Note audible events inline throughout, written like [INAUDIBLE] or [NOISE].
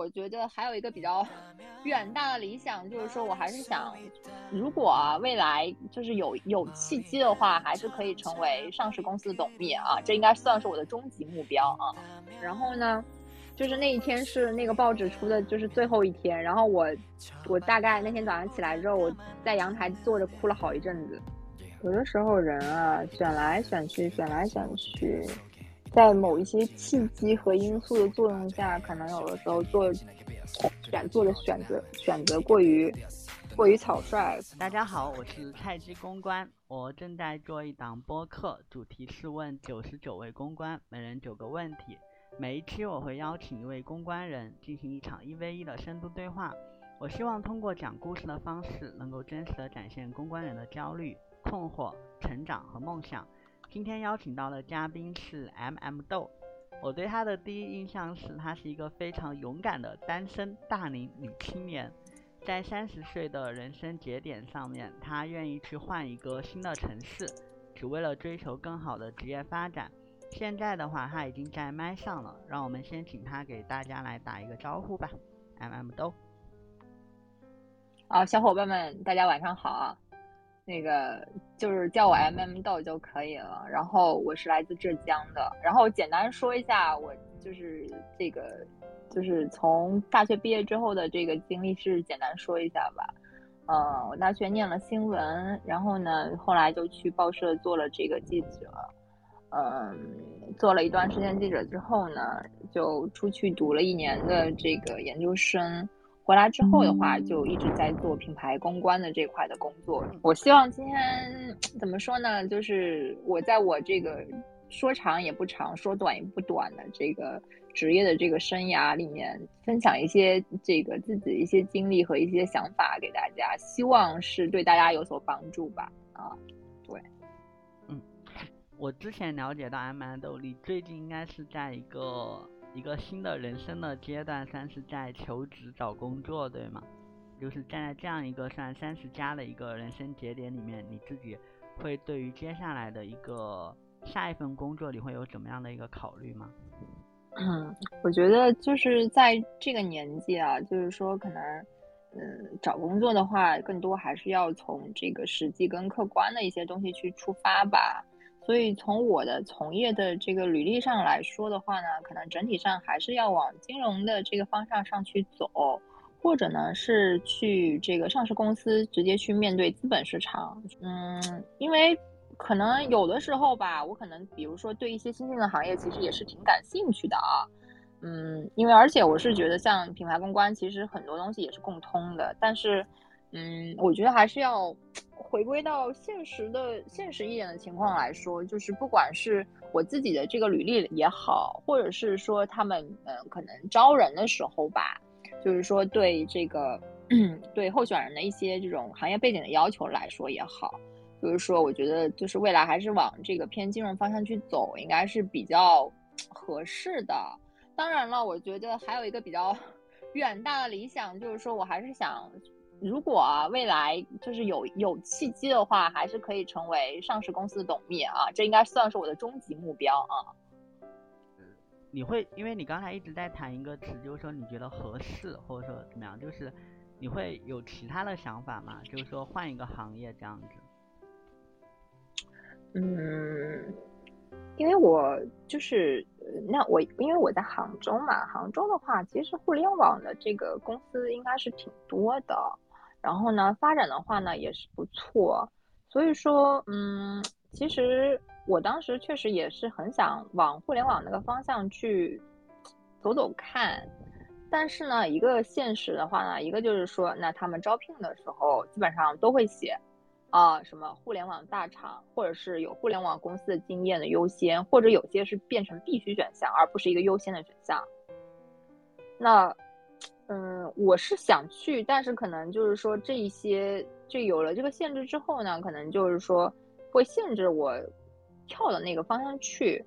我觉得还有一个比较 [LAUGHS] 远大的理想，就是说我还是想，如果未来就是有有契机的话，还是可以成为上市公司的董秘啊，这应该算是我的终极目标啊。然后呢，就是那一天是那个报纸出的就是最后一天，然后我我大概那天早上起来之后，我在阳台坐着哭了好一阵子。有的时候人啊选来选去，选来选去。在某一些契机和因素的作用下，可能有的时候做选做的选择选择过于过于草率。大家好，我是菜鸡公关，我正在做一档播客，主题是问九十九位公关，每人九个问题。每一期我会邀请一位公关人进行一场一 v 一的深度对话。我希望通过讲故事的方式，能够真实的展现公关人的焦虑、困惑、成长和梦想。今天邀请到的嘉宾是 M M 豆，我对她的第一印象是她是一个非常勇敢的单身大龄女青年，在三十岁的人生节点上面，她愿意去换一个新的城市，只为了追求更好的职业发展。现在的话，她已经在麦上了，让我们先请她给大家来打一个招呼吧。M M 豆，好，小伙伴们，大家晚上好。那个就是叫我 M M 豆就可以了。然后我是来自浙江的。然后简单说一下，我就是这个，就是从大学毕业之后的这个经历是简单说一下吧。嗯，我大学念了新闻，然后呢，后来就去报社做了这个记者。嗯，做了一段时间记者之后呢，就出去读了一年的这个研究生。回来之后的话，就一直在做品牌公关的这块的工作。我希望今天怎么说呢？就是我在我这个说长也不长，说短也不短的这个职业的这个生涯里面，分享一些这个自己的一些经历和一些想法给大家，希望是对大家有所帮助吧。啊，对，嗯，我之前了解到 M M 豆，你最近应该是在一个。一个新的人生的阶段，算是在求职找工作，对吗？就是站在这样一个算三十加的一个人生节点里面，你自己会对于接下来的一个下一份工作，你会有怎么样的一个考虑吗？嗯，[COUGHS] 我觉得就是在这个年纪啊，就是说可能，嗯，找工作的话，更多还是要从这个实际跟客观的一些东西去出发吧。所以从我的从业的这个履历上来说的话呢，可能整体上还是要往金融的这个方向上去走，或者呢是去这个上市公司直接去面对资本市场。嗯，因为可能有的时候吧，我可能比如说对一些新兴的行业其实也是挺感兴趣的啊。嗯，因为而且我是觉得像品牌公关，其实很多东西也是共通的，但是。嗯，我觉得还是要回归到现实的现实一点的情况来说，就是不管是我自己的这个履历也好，或者是说他们嗯可能招人的时候吧，就是说对这个 [CLEARS THROAT] 对候选人的一些这种行业背景的要求来说也好，就是说我觉得就是未来还是往这个偏金融方向去走，应该是比较 [TSK] 合适的。当然了，我觉得还有一个比较 [LAUGHS] 远大的理想，就是说我还是想。如果啊，未来就是有有契机的话，还是可以成为上市公司的董秘啊，这应该算是我的终极目标啊。你会，因为你刚才一直在谈一个词，就是说你觉得合适，或者说怎么样，就是你会有其他的想法吗？就是说换一个行业这样子。嗯，因为我就是那我因为我在杭州嘛，杭州的话，其实互联网的这个公司应该是挺多的。然后呢，发展的话呢也是不错，所以说，嗯，其实我当时确实也是很想往互联网那个方向去走走看，但是呢，一个现实的话呢，一个就是说，那他们招聘的时候基本上都会写，啊，什么互联网大厂或者是有互联网公司的经验的优先，或者有些是变成必须选项，而不是一个优先的选项，那。嗯，我是想去，但是可能就是说这一些，就有了这个限制之后呢，可能就是说会限制我跳的那个方向去。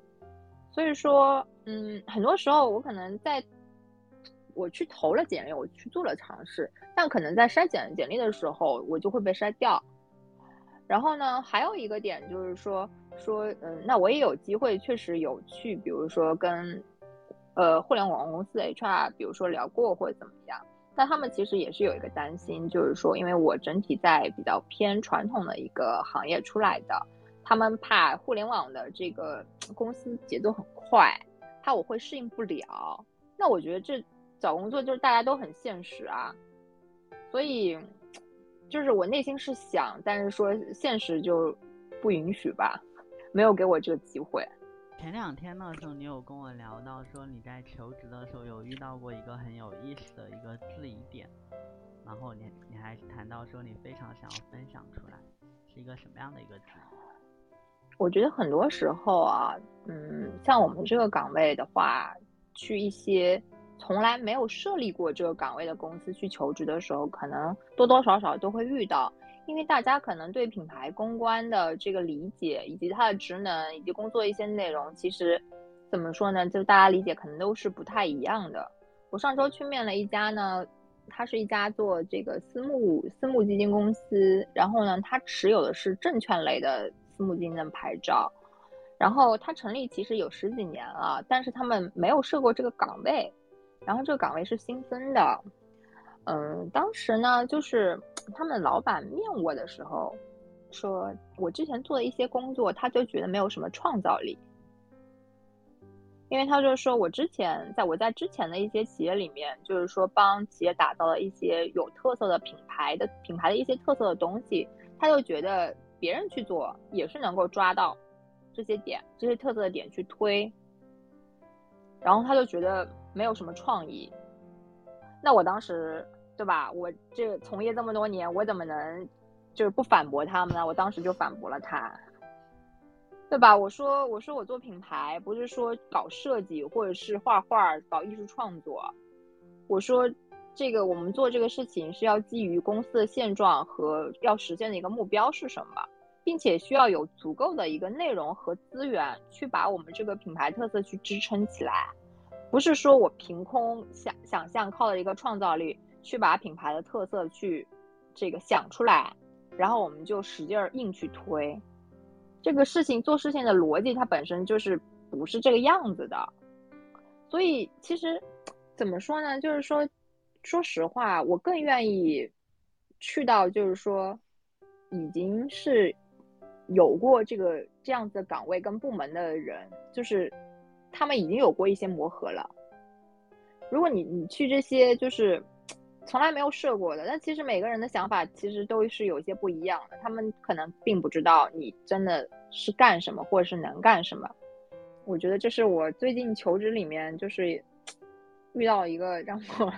所以说，嗯，很多时候我可能在我去投了简历，我去做了尝试，但可能在筛简简历的时候，我就会被筛掉。然后呢，还有一个点就是说，说，嗯，那我也有机会，确实有去，比如说跟。呃互联网公司 HR，比如说聊过或者怎么样，但他们其实也是有一个担心，就是说，因为我整体在比较偏传统的一个行业出来的，他们怕互联网的这个公司节奏很快，怕我会适应不了。那我觉得这找工作就是大家都很现实啊，所以就是我内心是想，但是说现实就不允许吧，没有给我这个机会。前两天的时候，你有跟我聊到说你在求职的时候有遇到过一个很有意思的一个质疑点，然后你你还谈到说你非常想要分享出来，是一个什么样的一个质疑？我觉得很多时候啊，嗯，像我们这个岗位的话，去一些从来没有设立过这个岗位的公司去求职的时候，可能多多少少都会遇到。因为大家可能对品牌公关的这个理解，以及它的职能，以及工作一些内容，其实怎么说呢？就大家理解可能都是不太一样的。我上周去面了一家呢，它是一家做这个私募私募基金公司，然后呢，它持有的是证券类的私募基金的牌照，然后它成立其实有十几年了，但是他们没有设过这个岗位，然后这个岗位是新增的。嗯，当时呢，就是他们老板面我的时候，说我之前做的一些工作，他就觉得没有什么创造力，因为他就说我之前在我在之前的一些企业里面，就是说帮企业打造了一些有特色的品牌的品牌的一些特色的东西，他就觉得别人去做也是能够抓到这些点，这些特色的点去推，然后他就觉得没有什么创意。那我当时，对吧？我这从业这么多年，我怎么能就是不反驳他们呢？我当时就反驳了他，对吧？我说，我说我做品牌，不是说搞设计或者是画画、搞艺术创作。我说，这个我们做这个事情是要基于公司的现状和要实现的一个目标是什么，并且需要有足够的一个内容和资源去把我们这个品牌特色去支撑起来。不是说我凭空想想象，靠了一个创造力去把品牌的特色去这个想出来，然后我们就使劲儿硬去推，这个事情做事情的逻辑它本身就是不是这个样子的，所以其实怎么说呢？就是说，说实话，我更愿意去到就是说已经是有过这个这样子岗位跟部门的人，就是。他们已经有过一些磨合了。如果你你去这些就是从来没有设过的，但其实每个人的想法其实都是有些不一样的。他们可能并不知道你真的是干什么，或者是能干什么。我觉得这是我最近求职里面就是遇到一个让我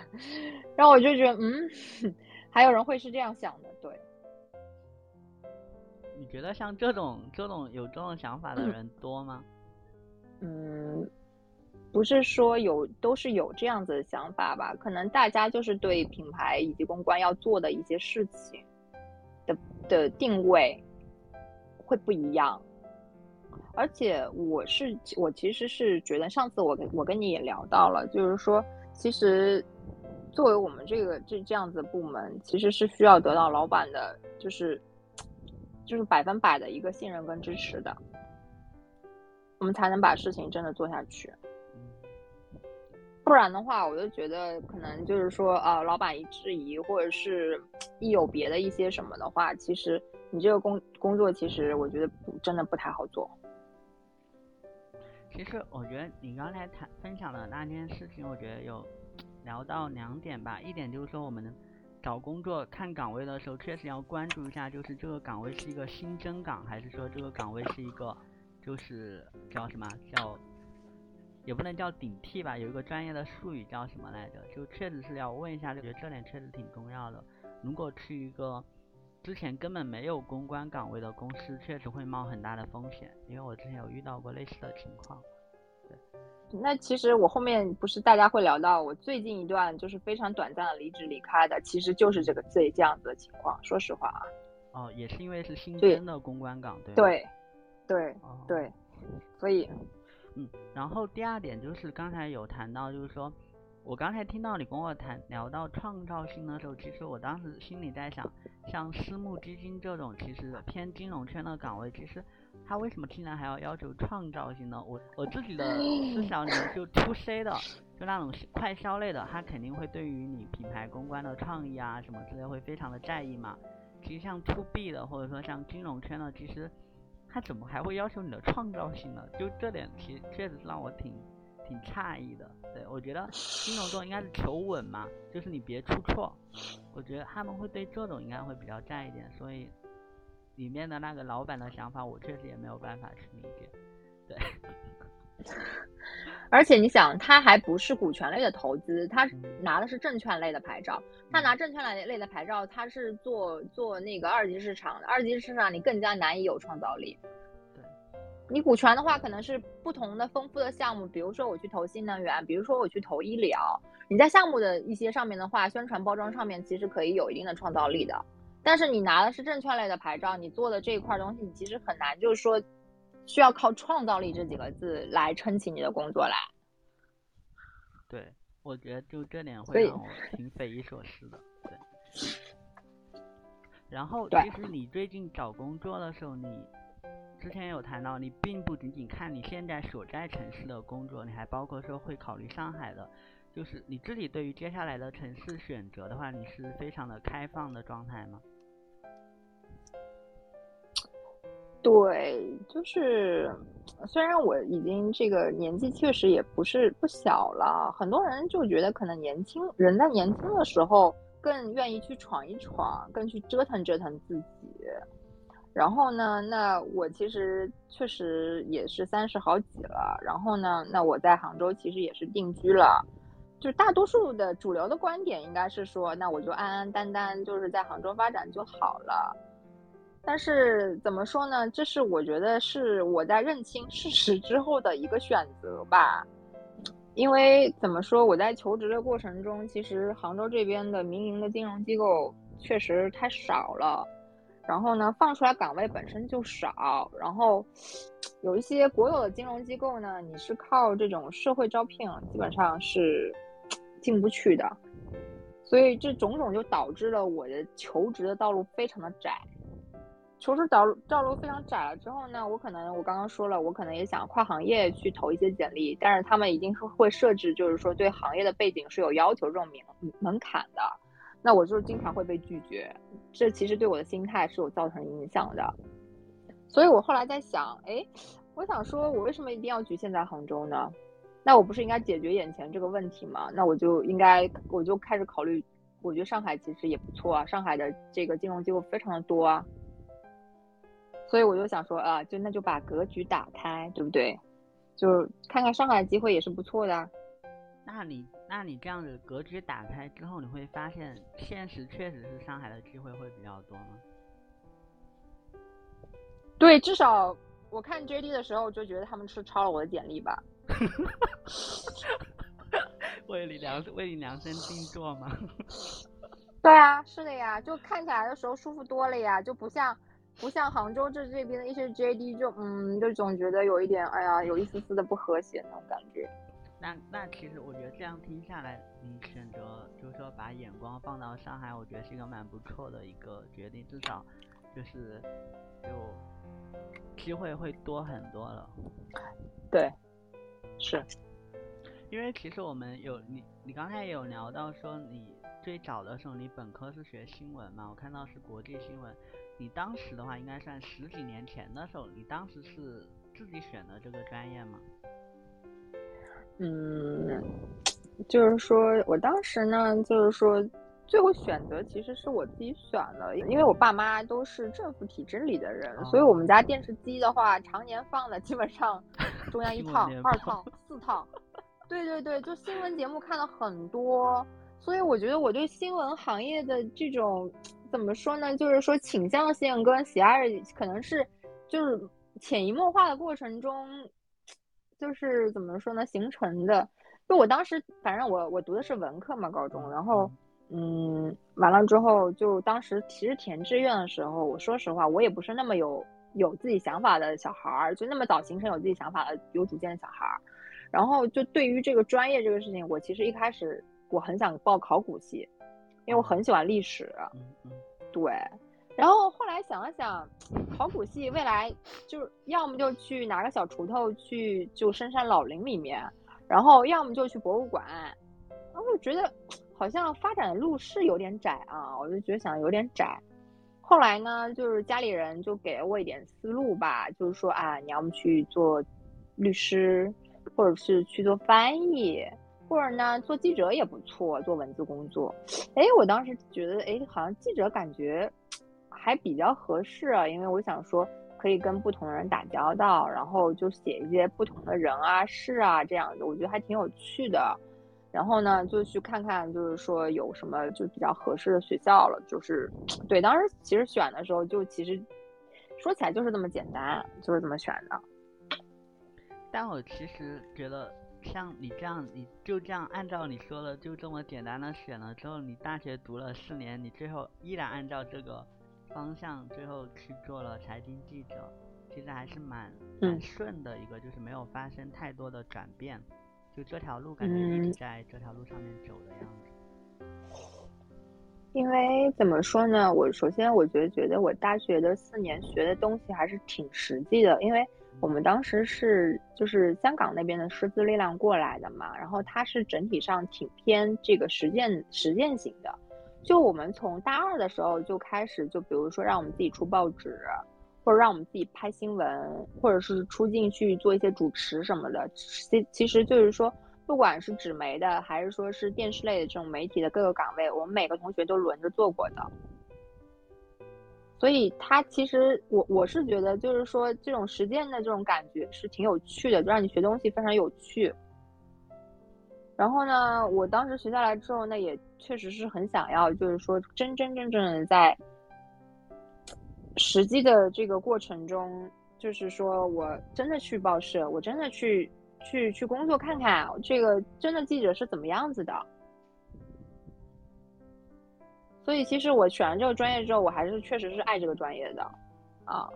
让我就觉得嗯，[LAUGHS] 还有人会是这样想的。对，你觉得像这种这种有这种想法的人多吗？嗯，不是说有都是有这样子的想法吧？可能大家就是对品牌以及公关要做的一些事情的的定位会不一样。而且我是我其实是觉得，上次我跟我跟你也聊到了，就是说，其实作为我们这个这这样子的部门，其实是需要得到老板的，就是就是百分百的一个信任跟支持的。我们才能把事情真的做下去，不然的话，我就觉得可能就是说，啊，老板一质疑，或者是一有别的一些什么的话，其实你这个工工作，其实我觉得真的不太好做。其实我觉得你刚才谈分享的那件事情，我觉得有聊到两点吧。一点就是说，我们找工作看岗位的时候，确实要关注一下，就是这个岗位是一个新增岗，还是说这个岗位是一个。就是叫什么叫，也不能叫顶替吧，有一个专业的术语叫什么来着？就确实是要问一下，我觉得这点确实挺重要的。如果去一个之前根本没有公关岗位的公司，确实会冒很大的风险，因为我之前有遇到过类似的情况。对，那其实我后面不是大家会聊到我最近一段就是非常短暂的离职离开的，其实就是这个这这样子的情况。说实话啊。哦，也是因为是新增的公关岗，对对。对对，所以，嗯，然后第二点就是刚才有谈到，就是说我刚才听到你跟我谈聊到创造性的时候，其实我当时心里在想，像私募基金这种其实偏金融圈的岗位，其实他为什么竟然还要要求创造性呢？我我自己的思想里面就 to C 的，就那种快销类的，他肯定会对于你品牌公关的创意啊什么之类会非常的在意嘛。其实像 to B 的或者说像金融圈的，其实他怎么还会要求你的创造性呢？就这点其实确实让我挺挺诧异的。对我觉得金牛座应该是求稳嘛，就是你别出错。我觉得他们会对这种应该会比较在意点，所以。里面的那个老板的想法，我确实也没有办法去理解。对，[LAUGHS] 而且你想，他还不是股权类的投资，他拿的是证券类的牌照。他拿证券类类的牌照，他是做做那个二级市场的。二级市场你更加难以有创造力。对，你股权的话，可能是不同的丰富的项目，比如说我去投新能源，比如说我去投医疗。你在项目的一些上面的话，宣传包装上面其实可以有一定的创造力的。但是你拿的是证券类的牌照，你做的这一块东西，你其实很难，就是说，需要靠创造力这几个字来撑起你的工作来。对，我觉得就这点会让我挺匪夷所思的。对。然后，其实你最近找工作的时候，你之前有谈到，你并不仅仅看你现在所在城市的工作，你还包括说会考虑上海的。就是你自己对于接下来的城市选择的话，你是非常的开放的状态吗？对，就是虽然我已经这个年纪确实也不是不小了，很多人就觉得可能年轻人在年轻的时候更愿意去闯一闯，更去折腾折腾自己。然后呢，那我其实确实也是三十好几了。然后呢，那我在杭州其实也是定居了。就大多数的主流的观点应该是说，那我就安安单单就是在杭州发展就好了。但是怎么说呢？这是我觉得是我在认清事实之后的一个选择吧。因为怎么说，我在求职的过程中，其实杭州这边的民营的金融机构确实太少了。然后呢，放出来岗位本身就少。然后有一些国有的金融机构呢，你是靠这种社会招聘，基本上是进不去的。所以这种种就导致了我的求职的道路非常的窄。求职道路道路非常窄了之后呢，我可能我刚刚说了，我可能也想跨行业去投一些简历，但是他们一定是会设置，就是说对行业的背景是有要求这种门门槛的，那我就经常会被拒绝，这其实对我的心态是有造成影响的。所以我后来在想，哎，我想说，我为什么一定要局限在杭州呢？那我不是应该解决眼前这个问题吗？那我就应该我就开始考虑，我觉得上海其实也不错啊，上海的这个金融机构非常的多啊。所以我就想说啊，就那就把格局打开，对不对？就看看上海的机会也是不错的。那你那你这样子格局打开之后，你会发现现实确实是上海的机会会比较多吗？对，至少我看 JD 的时候就觉得他们是抄了我的简历吧。[LAUGHS] 为你量为你量身定做吗？[LAUGHS] 对啊，是的呀，就看起来的时候舒服多了呀，就不像。不像杭州这这边的一些 JD，就嗯，就总觉得有一点，哎呀，有一丝丝的不和谐那种感觉。那那其实我觉得这样听下来，你选择就是说把眼光放到上海，我觉得是一个蛮不错的一个决定，至少就是就机会会多很多了。对，是。因为其实我们有你，你刚才有聊到说你最早的时候你本科是学新闻嘛？我看到是国际新闻。你当时的话，应该算十几年前的时候，你当时是自己选的这个专业吗？嗯，就是说我当时呢，就是说最后选择其实是我自己选的，因为我爸妈都是政府体制里的人，所以我们家电视机的话，常年放的基本上 [LAUGHS] 中央一套、二套、四套，对对对，就新闻节目看了很多，所以我觉得我对新闻行业的这种。怎么说呢？就是说倾向性跟喜爱可能是，就是潜移默化的过程中，就是怎么说呢形成的。就我当时，反正我我读的是文科嘛，高中，然后嗯，完了之后，就当时其实填志愿的时候，我说实话，我也不是那么有有自己想法的小孩儿，就那么早形成有自己想法的有主见的小孩儿。然后就对于这个专业这个事情，我其实一开始我很想报考古系。因为我很喜欢历史，对，然后后来想了想，考古系未来就是要么就去拿个小锄头去就深山老林里面，然后要么就去博物馆。然后我觉得好像发展的路是有点窄啊，我就觉得想有点窄。后来呢，就是家里人就给了我一点思路吧，就是说啊，你要么去做律师，或者是去做翻译，或者呢做记者也不错，做文字工作。哎，我当时觉得，哎，好像记者感觉。还比较合适啊，因为我想说可以跟不同的人打交道，然后就写一些不同的人啊、事啊这样的，我觉得还挺有趣的。然后呢，就去看看，就是说有什么就比较合适的学校了。就是对，当时其实选的时候，就其实说起来就是这么简单，就是这么选的。但我其实觉得，像你这样，你就这样按照你说的，就这么简单的选了之后，你大学读了四年，你最后依然按照这个。方向最后去做了财经记者，其实还是蛮蛮顺的一个，就是没有发生太多的转变，就这条路感觉一直在这条路上面走的样子。因为怎么说呢，我首先我觉得觉得我大学的四年学的东西还是挺实际的，因为我们当时是就是香港那边的师资力量过来的嘛，然后它是整体上挺偏这个实践实践型的。就我们从大二的时候就开始，就比如说让我们自己出报纸，或者让我们自己拍新闻，或者是出镜去做一些主持什么的。其其实就是说，不管是纸媒的，还是说是电视类的这种媒体的各个岗位，我们每个同学都轮着做过的。所以他其实我我是觉得，就是说这种实践的这种感觉是挺有趣的，就让你学东西非常有趣。然后呢，我当时学下来之后，那也确实是很想要，就是说真真正正的在实际的这个过程中，就是说我真的去报社，我真的去去去工作看看，这个真的记者是怎么样子的。所以其实我选了这个专业之后，我还是确实是爱这个专业的，啊。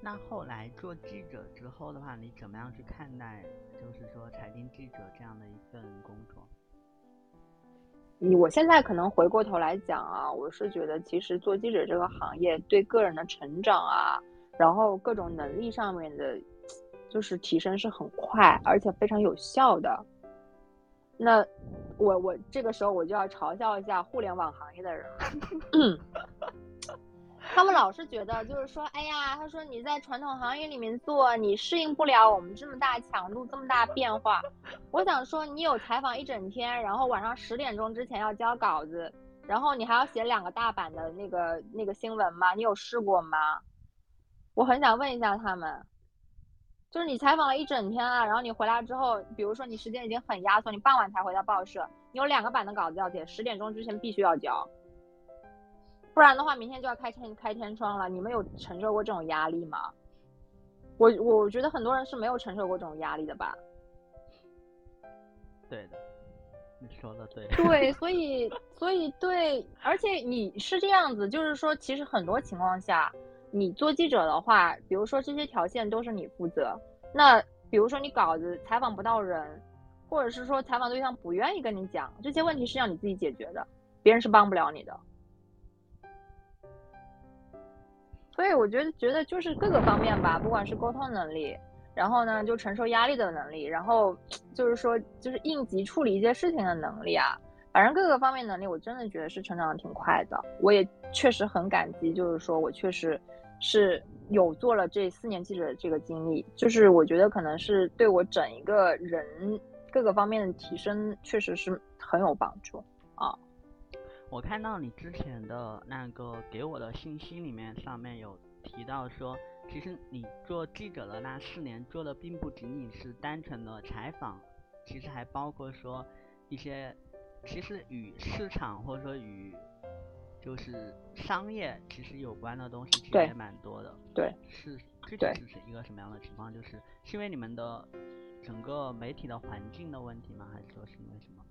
那后来做记者之后的话，你怎么样去看待，就是说财经记者这样的一份工作？你我现在可能回过头来讲啊，我是觉得其实做记者这个行业对个人的成长啊，然后各种能力上面的，就是提升是很快，而且非常有效的。那我我这个时候我就要嘲笑一下互联网行业的人了。[LAUGHS] [LAUGHS] 他们老是觉得，就是说，哎呀，他说你在传统行业里面做，你适应不了我们这么大强度、这么大变化。我想说，你有采访一整天，然后晚上十点钟之前要交稿子，然后你还要写两个大版的那个那个新闻吗？你有试过吗？我很想问一下他们，就是你采访了一整天啊，然后你回来之后，比如说你时间已经很压缩，你傍晚才回到报社，你有两个版的稿子要写，十点钟之前必须要交。不然的话，明天就要开天开天窗了。你们有承受过这种压力吗？我我觉得很多人是没有承受过这种压力的吧。对的，你说的对。对，[LAUGHS] 所以所以对，而且你是这样子，就是说，其实很多情况下，你做记者的话，比如说这些条线都是你负责。那比如说你稿子采访不到人，或者是说采访对象不愿意跟你讲，这些问题是要你自己解决的，别人是帮不了你的。所以我觉得，觉得就是各个方面吧，不管是沟通能力，然后呢，就承受压力的能力，然后 [TSK] 就是说，就是应急处理一些事情的能力啊，反正各个方面能力，我真的觉得是成长的挺快的。我也确实很感激，就是说我确实是有做了这四年记者的这个经历，就是我觉得可能是对我整一个人各个方面的提升，确实是很有帮助啊。我看到你之前的那个给我的信息里面，上面有提到说，其实你做记者的那四年做的并不仅仅是单纯的采访，其实还包括说一些其实与市场或者说与就是商业其实有关的东西，其实也蛮多的。对，是具体是一个什么样的情况？就是是因为你们的整个媒体的环境的问题吗？还是说是因为什么？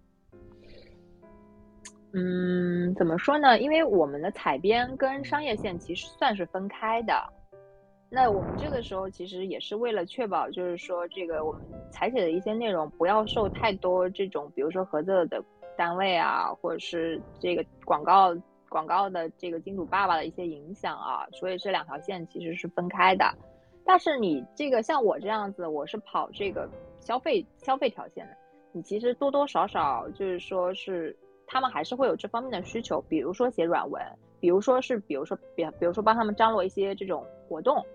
嗯，怎么说呢？因为我们的采编跟商业线其实算是分开的。那我们这个时候其实也是为了确保，就是说这个我们采写的一些内容不要受太多这种，比如说合作的单位啊，或者是这个广告广告的这个金主爸爸的一些影响啊，所以这两条线其实是分开的。但是你这个像我这样子，我是跑这个消费消费条线的，你其实多多少少就是说是他们还是会有这方面的需求，比如说写软文，比如说是比如说比比如说帮他们张罗一些这种活动，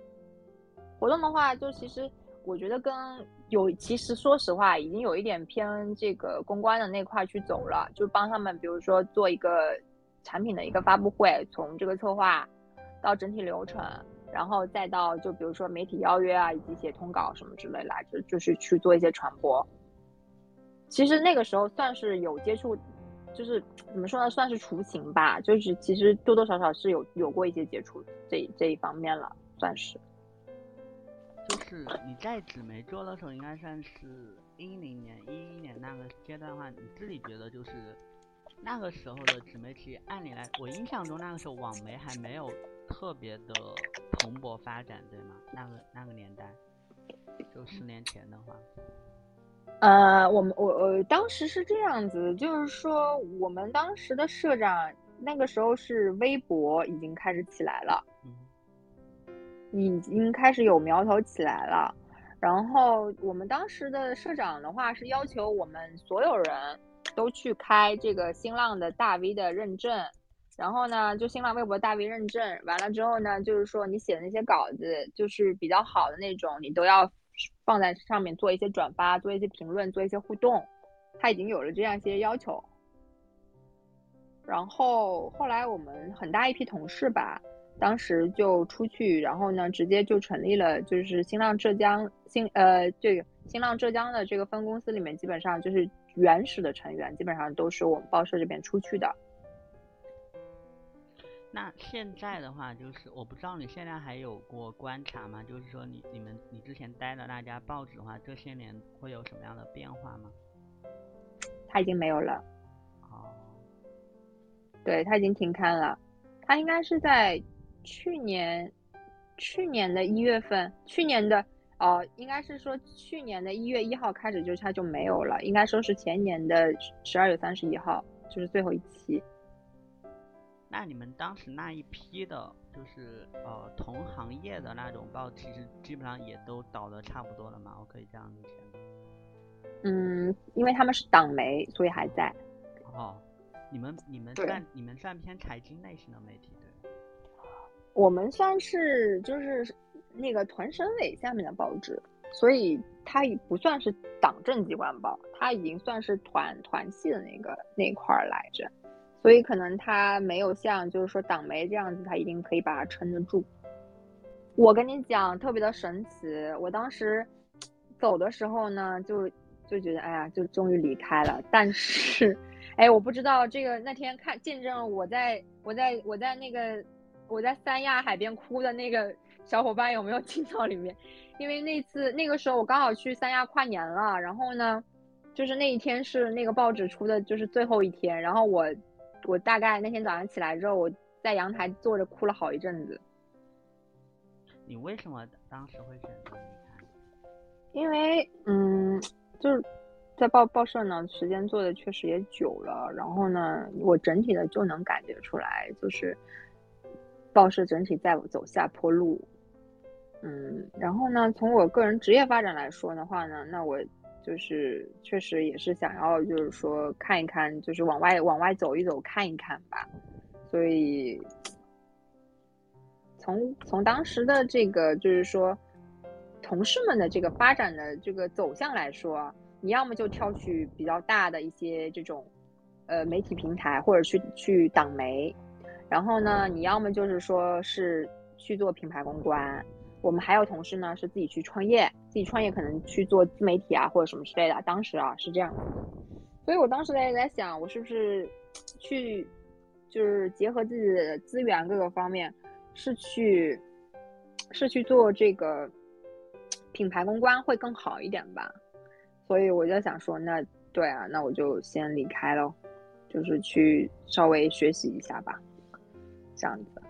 活动的话就其实。我觉得跟有，其实说实话，已经有一点偏这个公关的那块去走了，就帮他们，比如说做一个产品的一个发布会，从这个策划到整体流程，然后再到就比如说媒体邀约啊，以及写通稿什么之类来，就就是去做一些传播。其实那个时候算是有接触，就是怎么说呢，算是雏形吧，就是其实多多少少是有有过一些接触这这一方面了，算是。就是你在纸媒做的时候，应该算是一零年、一一年那个阶段的话，你自己觉得就是那个时候的纸媒，体按理来，我印象中那个时候网媒还没有特别的蓬勃发展，对吗？那个那个年代，就十年前的话。呃，我们我我当时是这样子，就是说我们当时的社长那个时候是微博已经开始起来了。嗯已经开始有苗头起来了，然后我们当时的社长的话是要求我们所有人都去开这个新浪的大 V 的认证，然后呢，就新浪微博大 V 认证完了之后呢，就是说你写的那些稿子就是比较好的那种，你都要放在上面做一些转发，做一些评论，做一些互动，他已经有了这样一些要求。然后后来我们很大一批同事吧。当时就出去，然后呢，直接就成立了，就是新浪浙江新呃，这个新浪浙江的这个分公司里面，基本上就是原始的成员，基本上都是我们报社这边出去的。那现在的话，就是我不知道你现在还有过观察吗？就是说你你们你之前待的那家报纸的话，这些年会有什么样的变化吗？他已经没有了。哦。对他已经停刊了，他应该是在。去年，去年的一月份，去年的哦，应该是说去年的一月一号开始就它就没有了，应该说是前年的十二月三十一号就是最后一期。那你们当时那一批的，就是呃同行业的那种报，其实基本上也都倒的差不多了嘛？我可以这样理解吗？嗯，因为他们是党媒，所以还在。哦，你们你们算你们算偏财经类型的媒体对。我们算是就是那个团省委下面的报纸，所以它也不算是党政机关报，它已经算是团团系的那个那块儿来着，所以可能它没有像就是说党媒这样子，它一定可以把它撑得住。我跟你讲，特别的神奇，我当时走的时候呢，就就觉得哎呀，就终于离开了，但是哎，我不知道这个那天看见证我在我在我在那个。我在三亚海边哭的那个小伙伴有没有 [LAUGHS] 进到里面？因为那次那个时候我刚好去三亚跨年了，然后呢，就是那一天是那个报纸出的就是最后一天，然后我我大概那天早上起来之后，我在阳台坐着哭了好一阵子。你为什么当时会选择离开？因为嗯，就是在报报社呢，时间做的确实也久了，然后呢，我整体的就能感觉出来，就是。报社整体在走下坡路，嗯，然后呢，从我个人职业发展来说的话呢，那我就是确实也是想要，就是说看一看，就是往外往外走一走，看一看吧。所以，从从当时的这个就是说，同事们的这个发展的这个走向来说，你要么就挑取比较大的一些这种呃媒体平台，或者去去党媒。然后呢，你要么就是说是去做品牌公关，我们还有同事呢是自己去创业，自己创业可能去做自媒体啊或者什么之类的。当时啊是这样，所以我当时也在想，我是不是去就是结合自己的资源各个方面，是去是去做这个品牌公关会更好一点吧？所以我就想说，那对啊，那我就先离开了，就是去稍微学习一下吧。这样子，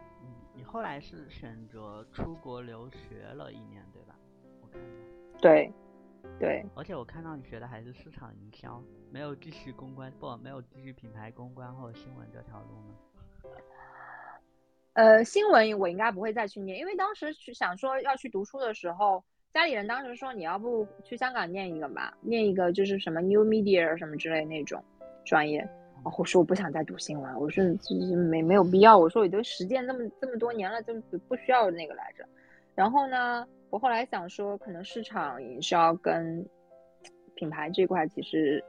后来是选择出国留学了一年，对吧？我看到。对，对。而且我看到你学的还是市场营销，没有继续公关，不，没有继续品牌公关或者新闻这条路呢。呃，新闻我应该不会再去念，因为当时去想说要去读书的时候，家里人当时说你要不去香港念一个吧，念一个就是什么 New Media 什么之类那种专业。我说我不想再读新闻，我说就是没没有必要，我说我都实践那么这么多年了，就不需要那个来着。然后呢，我后来想说，可能市场营销跟品牌这块其实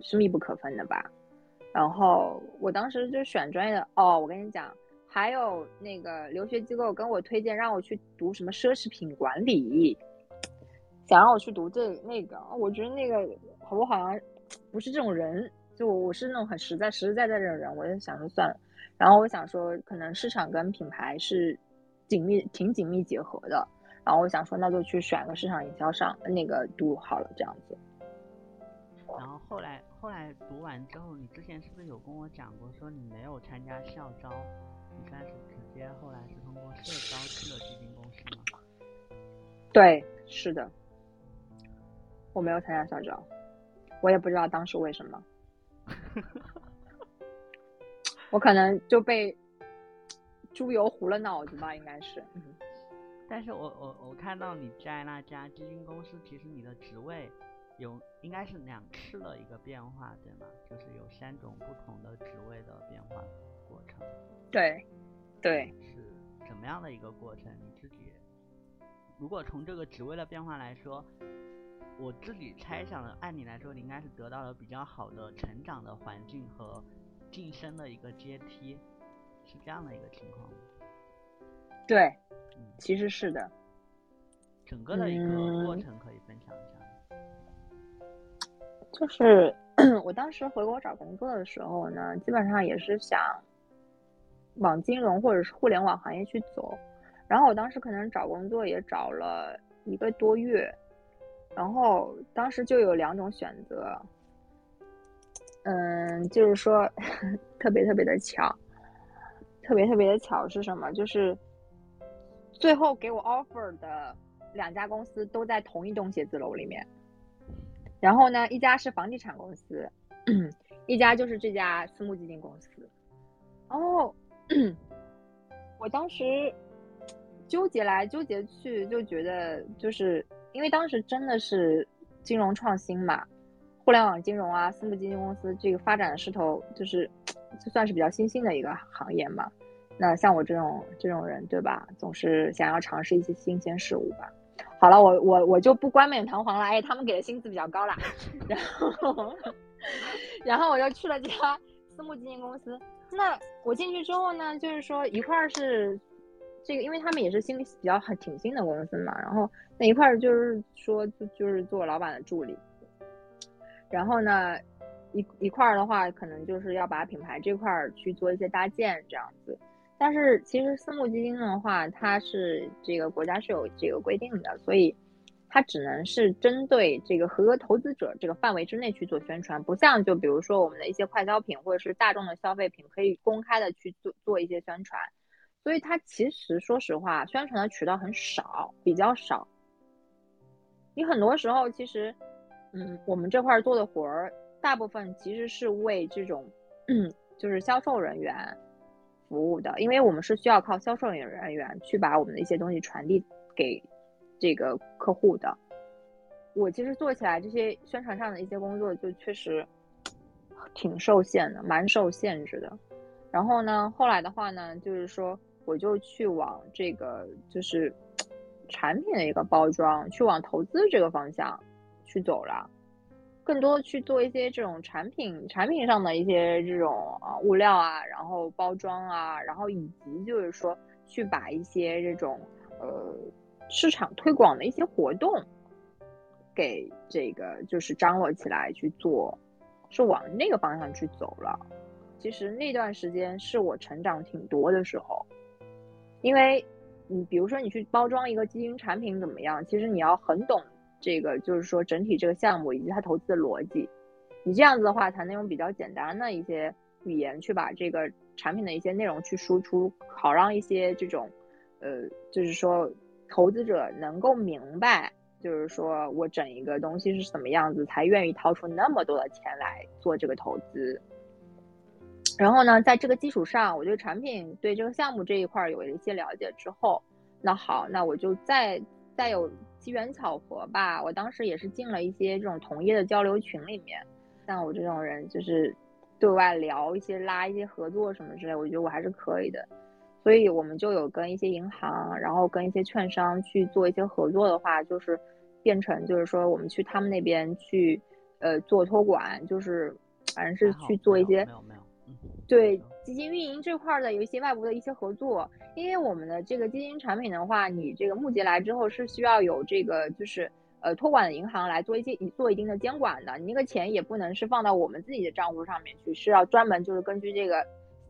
是密不可分的吧。然后我当时就选专业的哦，我跟你讲。还有那个留学机构跟我推荐，让我去读什么奢侈品管理，想让我去读这那个，我觉得那个我好像不是这种人，就我我是那种很实在、实实在在的人，我就想说算了。然后我想说，可能市场跟品牌是紧密、挺紧密结合的。然后我想说，那就去选个市场营销上那个读好了，这样子。然后后来后来读完之后，你之前是不是有跟我讲过，说你没有参加校招？你算是直接后来是通过社招去了基金公司吗？对，是的，我没有参加校招，我也不知道当时为什么，[LAUGHS] 我可能就被猪油糊了脑子吧，应该是。但是我我我看到你在那家基金公司，其实你的职位有应该是两次的一个变化，对吗？就是有三种不同的职位的变化过程。对，对，是怎么样的一个过程？你自己，如果从这个职位的变化来说，我自己猜想的，按理来说，你应该是得到了比较好的成长的环境和晋升的一个阶梯，是这样的一个情况。对，其实是的。整个的一个过程可以分享一下。就是 [CLEARS THROAT] 我当时回国找工作的时候呢，基本上也是想。往金融或者是互联网行业去走，然后我当时可能找工作也找了一个多月，然后当时就有两种选择，嗯，就是说 [LAUGHS] 特别特别的巧，特别特别的巧是什么？就是最后给我 offer 的两家公司都在同一栋写字楼里面，然后呢，一家是房地产公司，一家就是这家私募基金公司，然后。我当时纠结来纠结去，就觉得就是因为当时真的是金融创新嘛，互联网金融啊，私募基金公司这个发展的势头，就是就算是比较新兴的一个行业嘛。那像我这种这种人，对吧？总是想要尝试一些新鲜事物吧。好了，我我我就不冠冕堂皇了。哎，他们给的薪资比较高啦。然后 [LAUGHS] 然后我就去了家私募基金公司。那我进去之后呢，就是说一块儿是这个，因为他们也是新比较很挺新的公司嘛，然后那一块儿就是说就就是做老板的助理，然后呢一一块儿的话，可能就是要把品牌这块儿去做一些搭建这样子。但是其实私募基金的话，它是这个国家是有这个规定的，所以。它只能是针对这个合格投资者这个范围之内去做宣传，不像就比如说我们的一些快消品或者是大众的消费品，可以公开的去做做一些宣传。所以它其实说实话，宣传的渠道很少，比较少。你很多时候其实，嗯，我们这块做的活儿，大部分其实是为这种，[CLEARS THROAT] 就是销售人员服务的，因为我们是需要靠销售人员去把我们的一些东西传递给。这个客户的，我其实做起来这些宣传上的一些工作，就确实挺受限的，蛮受限制的。然后呢，后来的话呢，就是说我就去往这个就是产品的一个包装，去往投资这个方向去走了，更多去做一些这种产品产品上的一些这种啊物料啊，然后包装啊，然后以及就是说去把一些这种呃。市场推广的一些活动，给这个就是张罗起来去做，是往那个方向去走了。其实那段时间是我成长挺多的时候，因为你比如说你去包装一个基金产品怎么样，其实你要很懂这个，就是说整体这个项目以及它投资的逻辑，你这样子的话才能用比较简单的一些语言去把这个产品的一些内容去输出，好让一些这种呃，就是说。投资者能够明白，就是说我整一个东西是什么样子，才愿意掏出那么多的钱来做这个投资。然后呢，在这个基础上，我对产品、对这个项目这一块有了一些了解之后，那好，那我就再再有机缘巧合吧，我当时也是进了一些这种同业的交流群里面。像我这种人，就是对外聊一些、拉一些合作什么之类，我觉得我还是可以的。所以我们就有跟一些银行，然后跟一些券商去做一些合作的话，就是变成就是说我们去他们那边去，呃，做托管，就是反正是去做一些。对基金运营这块的有一些外部的一些合作，因为我们的这个基金产品的话，你这个募集来之后是需要有这个就是呃托管的银行来做一些做一定的监管的，你那个钱也不能是放到我们自己的账户上面去，是要专门就是根据这个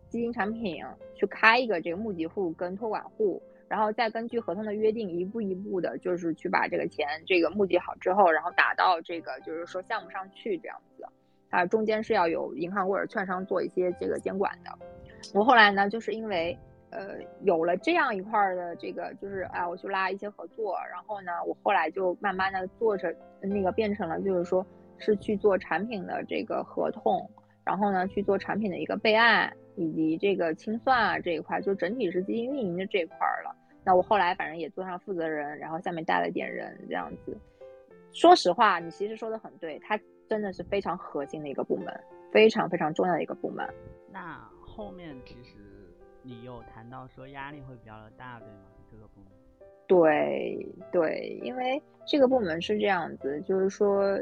基金产品去开一个这个募集户跟托管户，然后再根据合同的约定一步一步的，就是去把这个钱这个募集好之后，然后打到这个就是说项目上去这样子。啊，中间是要有银行或者券商做一些这个监管的。我后来呢，就是因为呃有了这样一块的这个，就是啊，我去拉一些合作，然后呢，我后来就慢慢的做着那个变成了，就是说是去做产品的这个合同，然后呢去做产品的一个备案以及这个清算啊这一块，就整体是基金运营的这一块了。那我后来反正也做上负责人，然后下面带了点人这样子。说实话，你其实说的很对，他。真的是非常核心的一个部门，非常非常重要的一个部门。那后面其实你有谈到说压力会比较的大，对吗？这个部门。对对，因为这个部门是这样子，就是说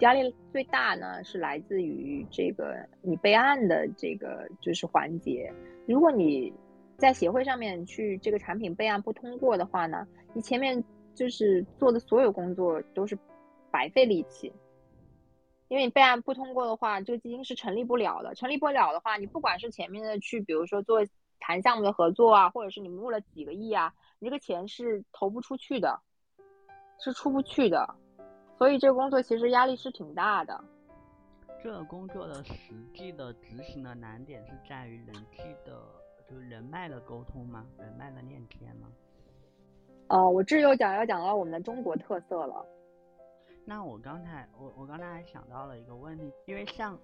压力最大呢是来自于这个你备案的这个就是环节。如果你在协会上面去这个产品备案不通过的话呢，你前面就是做的所有工作都是白费力气。因为你备案不通过的话，这个基金是成立不了的。成立不了的话，你不管是前面的去，比如说做谈项目的合作啊，或者是你募了几个亿啊，你这个钱是投不出去的，是出不去的。所以这个工作其实压力是挺大的。这个工作的实际的执行的难点是在于人际的，就是人脉的沟通吗？人脉的链接吗？哦，我这又讲要讲到我们的中国特色了。那我刚才我我刚才还想到了一个问题，因为像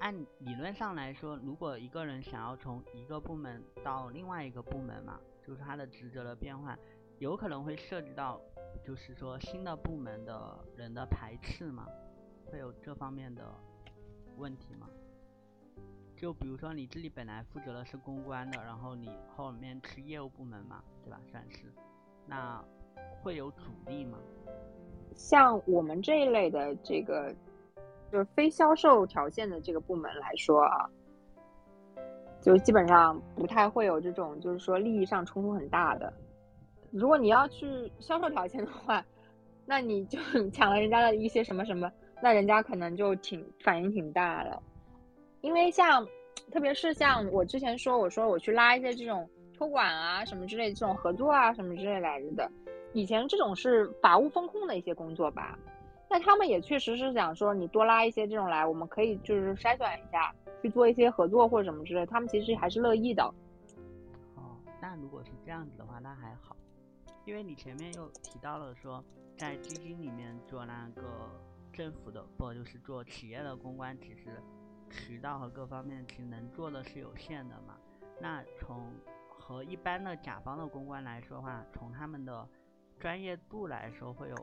按理论上来说，如果一个人想要从一个部门到另外一个部门嘛，就是他的职责的变换，有可能会涉及到，就是说新的部门的人的排斥嘛，会有这方面的问题吗？就比如说你这里本来负责的是公关的，然后你后面去业务部门嘛，对吧？算是，那会有阻力吗？像我们这一类的这个，就是非销售条件的这个部门来说啊，就基本上不太会有这种，就是说利益上冲突很大的。如果你要去销售条件的话，那你就 [LAUGHS] 抢了人家的一些什么什么，那人家可能就挺反应挺大的。因为像，特别是像我之前说，我说我去拉一些这种托管啊什么之类这种合作啊什么之类来着的。以前这种是法务风控的一些工作吧，那他们也确实是想说你多拉一些这种来，我们可以就是筛选一下，去做一些合作或者什么之类，他们其实还是乐意的。哦，那如果是这样子的话，那还好，因为你前面又提到了说，在基金里面做那个政府的，不就是做企业的公关，其实渠道和各方面其实能做的是有限的嘛。那从和一般的甲方的公关来说的话，从他们的专业度来说会有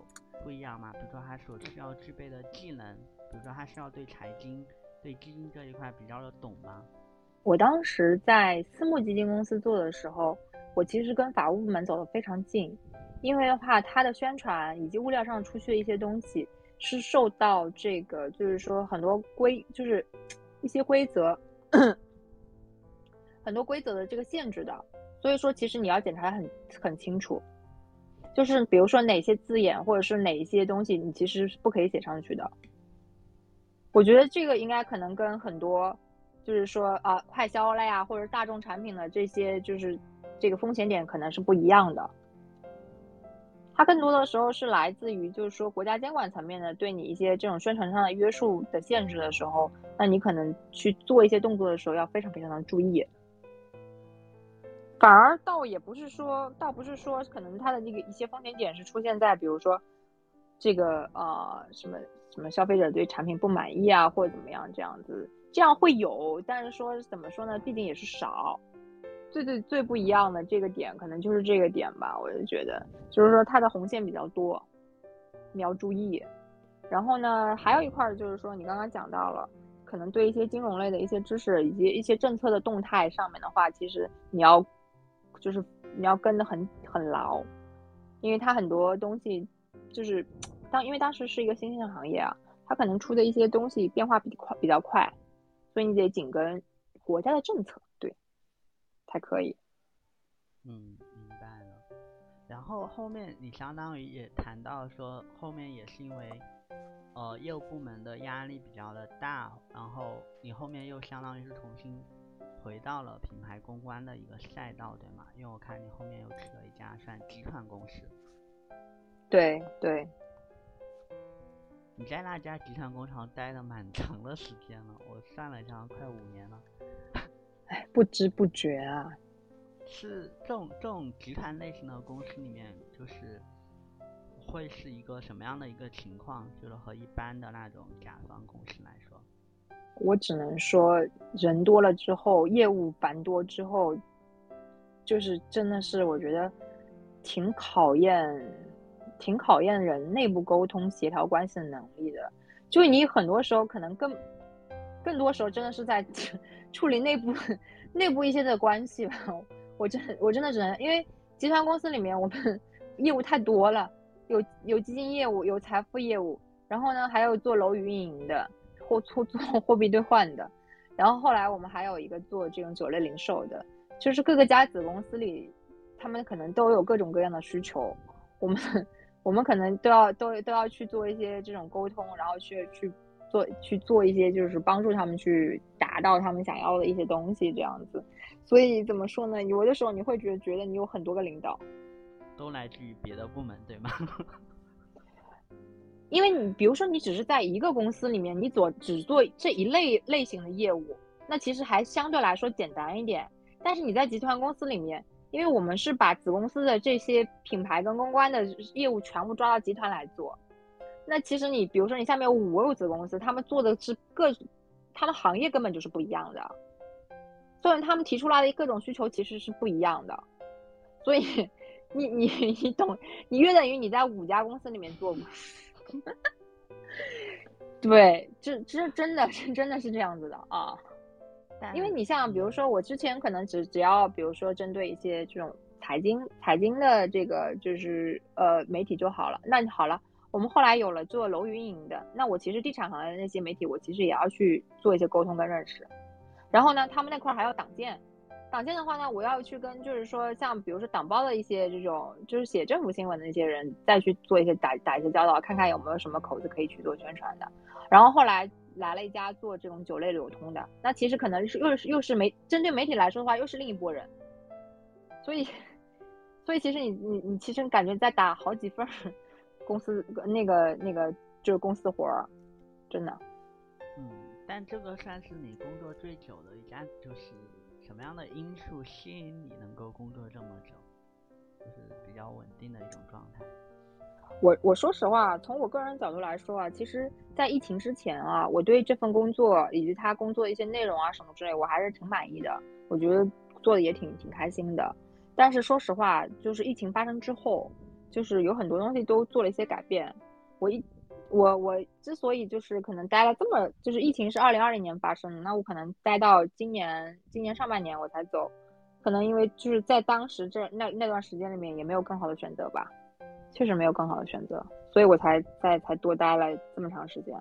不一样吗？比如说他所需要具备的技能，比如说他需要对财经、对基金这一块比较的懂吗？我当时在私募基金公司做的时候，我其实跟法务部门走得非常近，因为的话，它的宣传以及物料上出去的一些东西是受到这个，就是说很多规，就是 [TSK] 一些规则，很多规则的这个限制的，所以说其实你要检查很很清楚。就是比如说哪些字眼或者是哪一些东西，你其实是不可以写上去的。我觉得这个应该可能跟很多，就是说啊快销了呀，或者大众产品的这些，就是这个风险点可能是不一样的。它更多的时候是来自于就是说国家监管层面的对你一些这种宣传上的约束的限制的时候，那你可能去做一些动作的时候要非常非常的注意。反而倒也不是说，倒不是说，可能它的那个一些风险点是出现在，比如说，这个呃什么什么消费者对产品不满意啊，或者怎么样这样子，这样会有，但是说怎么说呢？毕竟也是少。最最最不一样的这个点，可能就是这个点吧。我就觉得，就是说它的红线比较多，你要注意。然后呢，还有一块就是说，你刚刚讲到了，可能对一些金融类的一些知识以及一些政策的动态上面的话，其实你要就是你要跟得很很牢，因为它很多东西就是当因为当时是一个新兴的行业啊，它可能出的一些东西变化比快比较快，所以你得紧跟国家的政策。对才可以，嗯，明白了。然后后面你相当于也谈到说，后面也是因为，呃，业务部门的压力比较的大，然后你后面又相当于是重新回到了品牌公关的一个赛道，对吗？因为我看你后面又去了一家算集团公司。对对。你在那家集团工厂待了蛮长的时间了，我算了一下，快五年了。哎，不知不觉啊，是这种这种集团类型的公司里面，就是会是一个什么样的一个情况？就是和一般的那种甲方公司来说，我只能说，人多了之后，业务繁多之后，就是真的是我觉得挺考验，挺考验人内部沟通协调关系的能力的。就你很多时候可能更。更多时候真的是在 [LAUGHS] 处理内部 [LAUGHS] 内部一些的关系吧，我真我真的只能因为集团公司里面我们 [LAUGHS] 业务太多了，有有基金业务，有财富业务，然后呢还有做楼宇运营的，或做做 [LAUGHS] 货币兑换的，然后后来我们还有一个做这种酒类零售的，就是各个家子公司里，他们可能都有各种各样的需求，我们我们可能都要都都要去做一些这种沟通，然后去去。做去做一些，就是帮助他们去达到他们想要的一些东西，这样子。所以怎么说呢？有的时候你会觉得觉得你有很多个领导，都来自于别的部门，对吗？因为你比如说你只是在一个公司里面，你做只做这一类类型的业务，那其实还相对来说简单一点。但是你在集团公司里面，因为我们是把子公司的这些品牌跟公关的业务全部抓到集团来做。那其实你比如说你下面有五个子公司，他们做的是各，他们行业根本就是不一样的，所以他们提出来的各种需求其实是不一样的，所以 [LAUGHS] 你你你懂，你约等于你在五家公司里面做过，[LAUGHS] 对，这这真的是真的是这样子的啊，因为你像比如说我之前可能只只要比如说针对一些这种财经财经的这个就是呃媒体就好了，那好了。我们后来有了做楼运营的，那我其实地产行业的那些媒体，我其实也要去做一些沟通跟认识。然后呢，他们那块还要党建，党建的话呢，我要去跟就是说像比如说党报的一些这种就是写政府新闻的那些人，再去做一些打打一些交道，看看有没有什么口子可以去做宣传的。然后后来来了一家做这种酒类流通的，那其实可能是又是又是媒针对媒体来说的话，又是另一拨人。所以，所以其实你你你其实感觉在打好几份。[LAUGHS] 公司那个那个就是公司活儿，真的。嗯，但这个算是你工作最久的一家，就是什么样的因素吸引你能够工作这么久，就是比较稳定的一种状态。我我说实话，从我个人角度来说啊，其实，在疫情之前啊，我对这份工作以及他工作一些内容啊什么之类，我还是挺满意的，我觉得做的也挺挺开心的。但是说实话，就是疫情发生之后。就是有很多东西都做了一些改变，我一我我之所以就是可能待了这么，就是疫情是二零二零年发生的，那我可能待到今年今年上半年我才走，可能因为就是在当时这那那段时间里面也没有更好的选择吧，确实没有更好的选择，所以我才在才多待了这么长时间。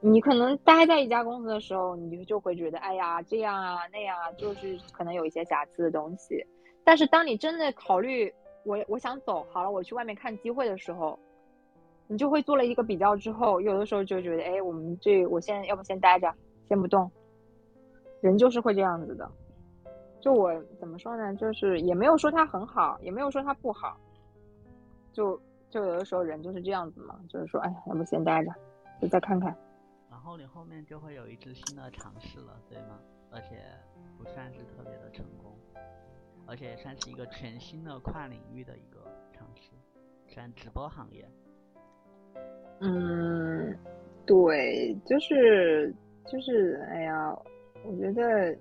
你可能待在一家公司的时候，你就会觉得哎呀这样啊那样啊，就是可能有一些瑕疵的东西，但是当你真的考虑。我我想走好了，我去外面看机会的时候，你就会做了一个比较之后，有的时候就觉得，哎，我们这我现在要不先待着，先不动。人就是会这样子的，就我怎么说呢？就是也没有说他很好，也没有说他不好，就就有的时候人就是这样子嘛，就是说，哎，要不先待着，就再看看。然后你后面就会有一次新的尝试了，对吗？而且不算是特别的成功。而且算是一个全新的跨领域的一个尝试，算直播行业。嗯，对，就是就是哎呀，我觉得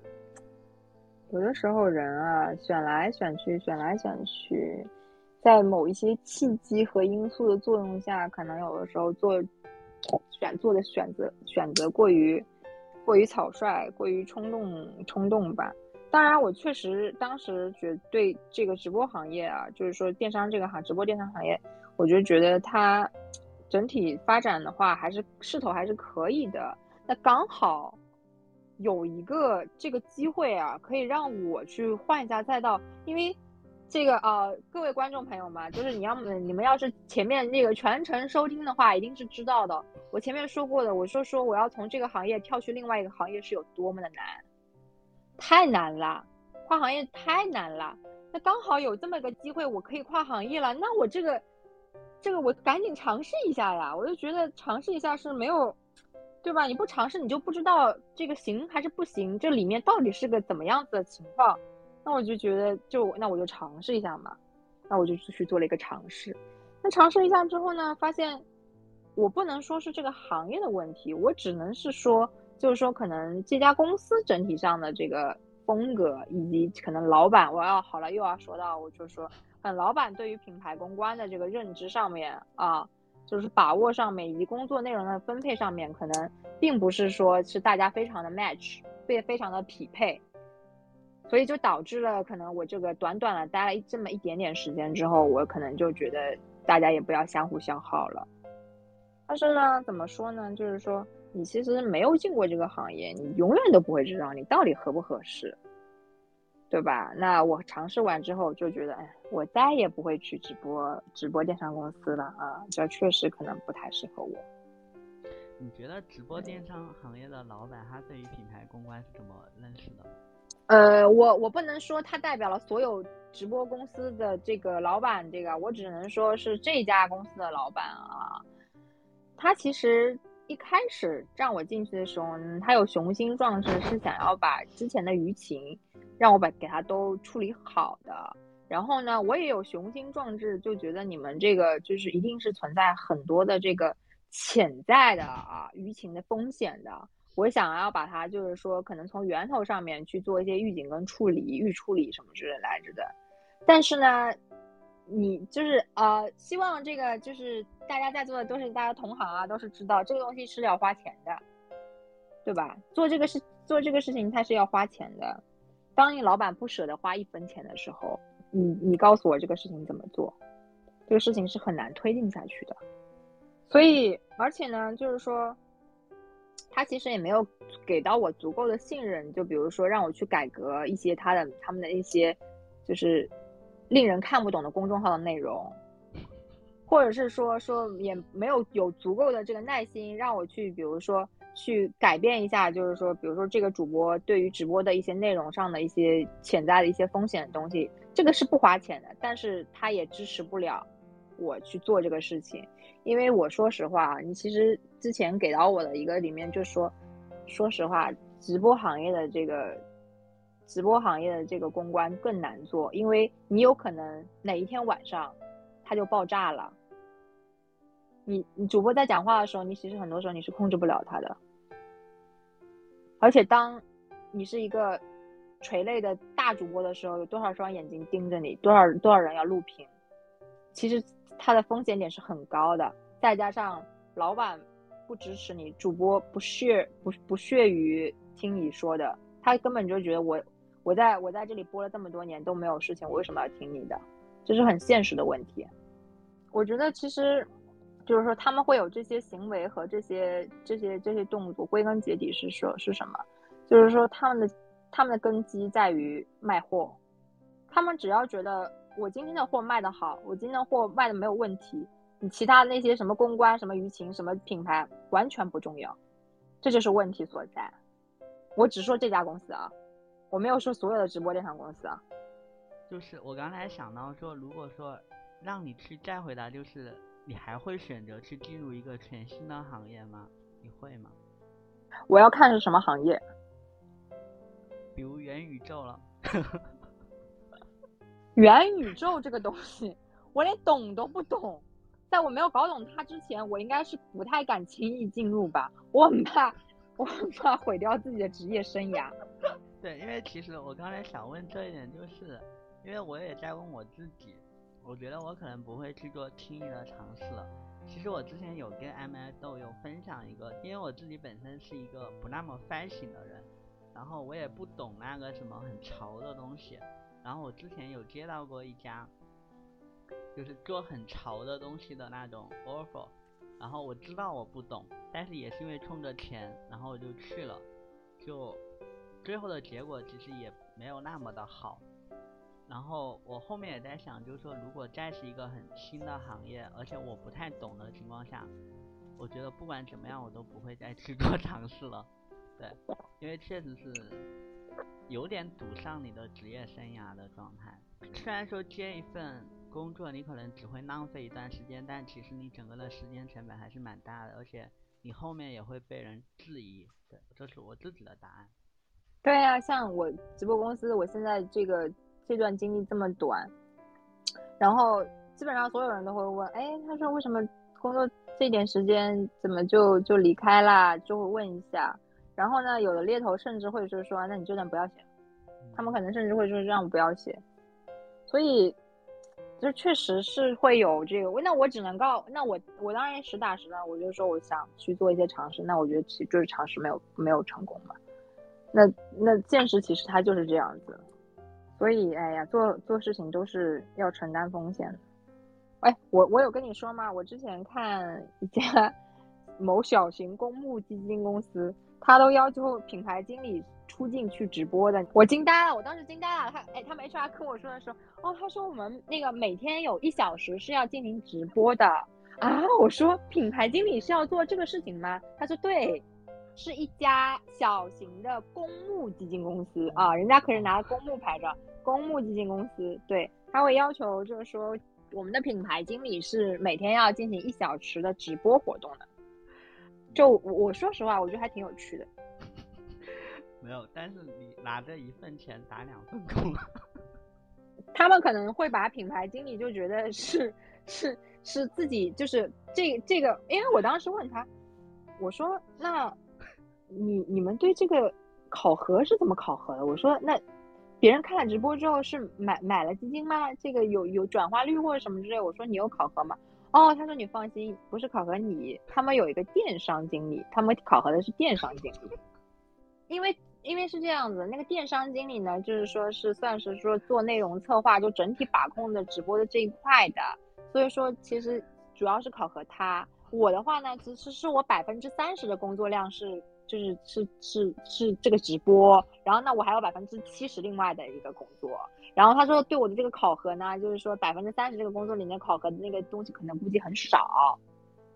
有的时候人啊，选来选去，选来选去，在某一些契机和因素的作用下，可能有的时候做选做的选择选择过于过于草率，过于冲动冲动吧。当然，我确实当时觉对这个直播行业啊，就是说电商这个行直播电商行业，我就觉得它整体发展的话，还是势头还是可以的。那刚好有一个这个机会啊，可以让我去换一下赛道，因为这个啊，各位观众朋友们，就是你要你们要是前面那个全程收听的话，一定是知道的。我前面说过的，我说说我要从这个行业跳去另外一个行业是有多么的难。太难了，跨行业太难了。那刚好有这么个机会，我可以跨行业了。那我这个，这个我赶紧尝试一下呀！我就觉得尝试一下是没有，对吧？你不尝试，你就不知道这个行还是不行，这里面到底是个怎么样子的情况。那我就觉得，就那我就尝试一下嘛。那我就去做了一个尝试。那尝试一下之后呢，发现我不能说是这个行业的问题，我只能是说。就是说，可能这家公司整体上的这个风格，以及可能老板，我要好了又要说到，我就说，嗯，老板对于品牌公关的这个认知上面啊，就是把握上面，以及工作内容的分配上面，可能并不是说是大家非常的 match，非非常的匹配，所以就导致了可能我这个短短的待了这么一点点时间之后，我可能就觉得大家也不要相互消耗了。但是呢，怎么说呢？就是说。你其实没有进过这个行业，你永远都不会知道你到底合不合适，对吧？那我尝试完之后就觉得，哎，我再也不会去直播直播电商公司了啊！这确实可能不太适合我。你觉得直播电商行业的老板他对于品牌公关是怎么认识的？呃，我我不能说他代表了所有直播公司的这个老板，这个我只能说是这家公司的老板啊，他其实。一开始让我进去的时候，他有雄心壮志，是想要把之前的舆情让我把给他都处理好的。然后呢，我也有雄心壮志，就觉得你们这个就是一定是存在很多的这个潜在的啊舆情的风险的。我想要把它就是说，可能从源头上面去做一些预警跟处理、预处理什么之类来着的。但是呢。你就是呃，希望这个就是大家在座的都是大家同行啊，都是知道这个东西是要花钱的，对吧？做这个事做这个事情它是要花钱的。当你老板不舍得花一分钱的时候，你你告诉我这个事情怎么做？这个事情是很难推进下去的。所以，而且呢，就是说，他其实也没有给到我足够的信任，就比如说让我去改革一些他的他们的一些就是。令人看不懂的公众号的内容，或者是说说也没有有足够的这个耐心让我去，比如说去改变一下，就是说，比如说这个主播对于直播的一些内容上的一些潜在的一些风险的东西，这个是不花钱的，但是他也支持不了我去做这个事情，因为我说实话啊，你其实之前给到我的一个里面就说，说实话，直播行业的这个。直播行业的这个公关更难做，因为你有可能哪一天晚上，它就爆炸了。你你主播在讲话的时候，你其实很多时候你是控制不了他的。而且当你是一个垂泪的大主播的时候，有多少双眼睛盯着你，多少多少人要录屏，其实它的风险点是很高的。再加上老板不支持你，主播不屑不不屑于听你说的，他根本就觉得我。我在我在这里播了这么多年都没有事情，我为什么要听你的？这是很现实的问题。我觉得其实，就是说他们会有这些行为和这些这些这些动作，归根结底是说是什么？就是说他们的他们的根基在于卖货。他们只要觉得我今天的货卖得好，我今天的货卖的没有问题，你其他那些什么公关、什么舆情、什么品牌完全不重要，这就是问题所在。我只说这家公司啊。我没有说所有的直播电商公司啊，就是我刚才想到说，如果说让你去再回答，就是你还会选择去进入一个全新的行业吗？你会吗？我要看是什么行业，比如元宇宙了。[LAUGHS] 元宇宙这个东西，我连懂都不懂，在我没有搞懂它之前，我应该是不太敢轻易进入吧，我很怕。我很怕毁掉自己的职业生涯。对，因为其实我刚才想问这一点，就是因为我也在问我自己，我觉得我可能不会去做轻易的尝试了。其实我之前有跟 M I 豆有分享一个，因为我自己本身是一个不那么 fashion 的人，然后我也不懂那个什么很潮的东西，然后我之前有接到过一家，就是做很潮的东西的那种 offer，然后我知道我不懂，但是也是因为冲着钱，然后我就去了，就。最后的结果其实也没有那么的好，然后我后面也在想，就是说如果再是一个很新的行业，而且我不太懂的情况下，我觉得不管怎么样我都不会再去 [LAUGHS] 做尝试了，对，因为确实是有点堵上你的职业生涯的状态。虽然说接一份工作你可能只会浪费一段时间，但其实你整个的时间成本还是蛮大的，而且你后面也会被人质疑，对，这是我自己的答案。对呀，像我直播公司，我现在这个这段经历这么短，然后基本上所有人都会问，哎，他说为什么工作这点时间怎么就就离开啦？就会问一下。然后呢，有的猎头甚至会就是说，那你这段不要写，他们可能甚至会说让我不要写。所以，就确实是会有这个。那我只能告，那我我当然实打实的，我就说我想去做一些尝试。那我觉得其实就是尝试没有没有成功嘛。那那现实其实它就是这样子，所以哎呀，做做事情都是要承担风险的。哎，我我有跟你说吗？我之前看一家某小型公募基金公司，他都要求品牌经理出镜去直播的，我惊呆了，我当时惊呆了。他哎，他们 HR 跟我说的时候，哦，他说我们那个每天有一小时是要进行直播的啊。我说品牌经理是要做这个事情吗？他说对。是一家小型的公募基金公司啊，人家可是拿了公募牌照，公募基金公司，对他会要求，就是说我们的品牌经理是每天要进行一小时的直播活动的。就我说实话，我觉得还挺有趣的。[LAUGHS] 没有，但是你拿着一份钱打两份工。[LAUGHS] 他们可能会把品牌经理就觉得是是是自己就是这这个，因为我当时问他，我说那。你你们对这个考核是怎么考核的？我说那别人看了直播之后是买买了基金吗？这个有有转化率或者什么之类？我说你有考核吗？哦，他说你放心，不是考核你，他们有一个电商经理，他们考核的是电商经理。因为因为是这样子，那个电商经理呢，就是说是算是说做内容策划，就整体把控的直播的这一块的，所以说其实主要是考核他。我的话呢，其实是我百分之三十的工作量是。就是是是是这个直播，然后那我还有百分之七十另外的一个工作，然后他说对我的这个考核呢，就是说百分之三十这个工作里面考核的那个东西可能估计很少，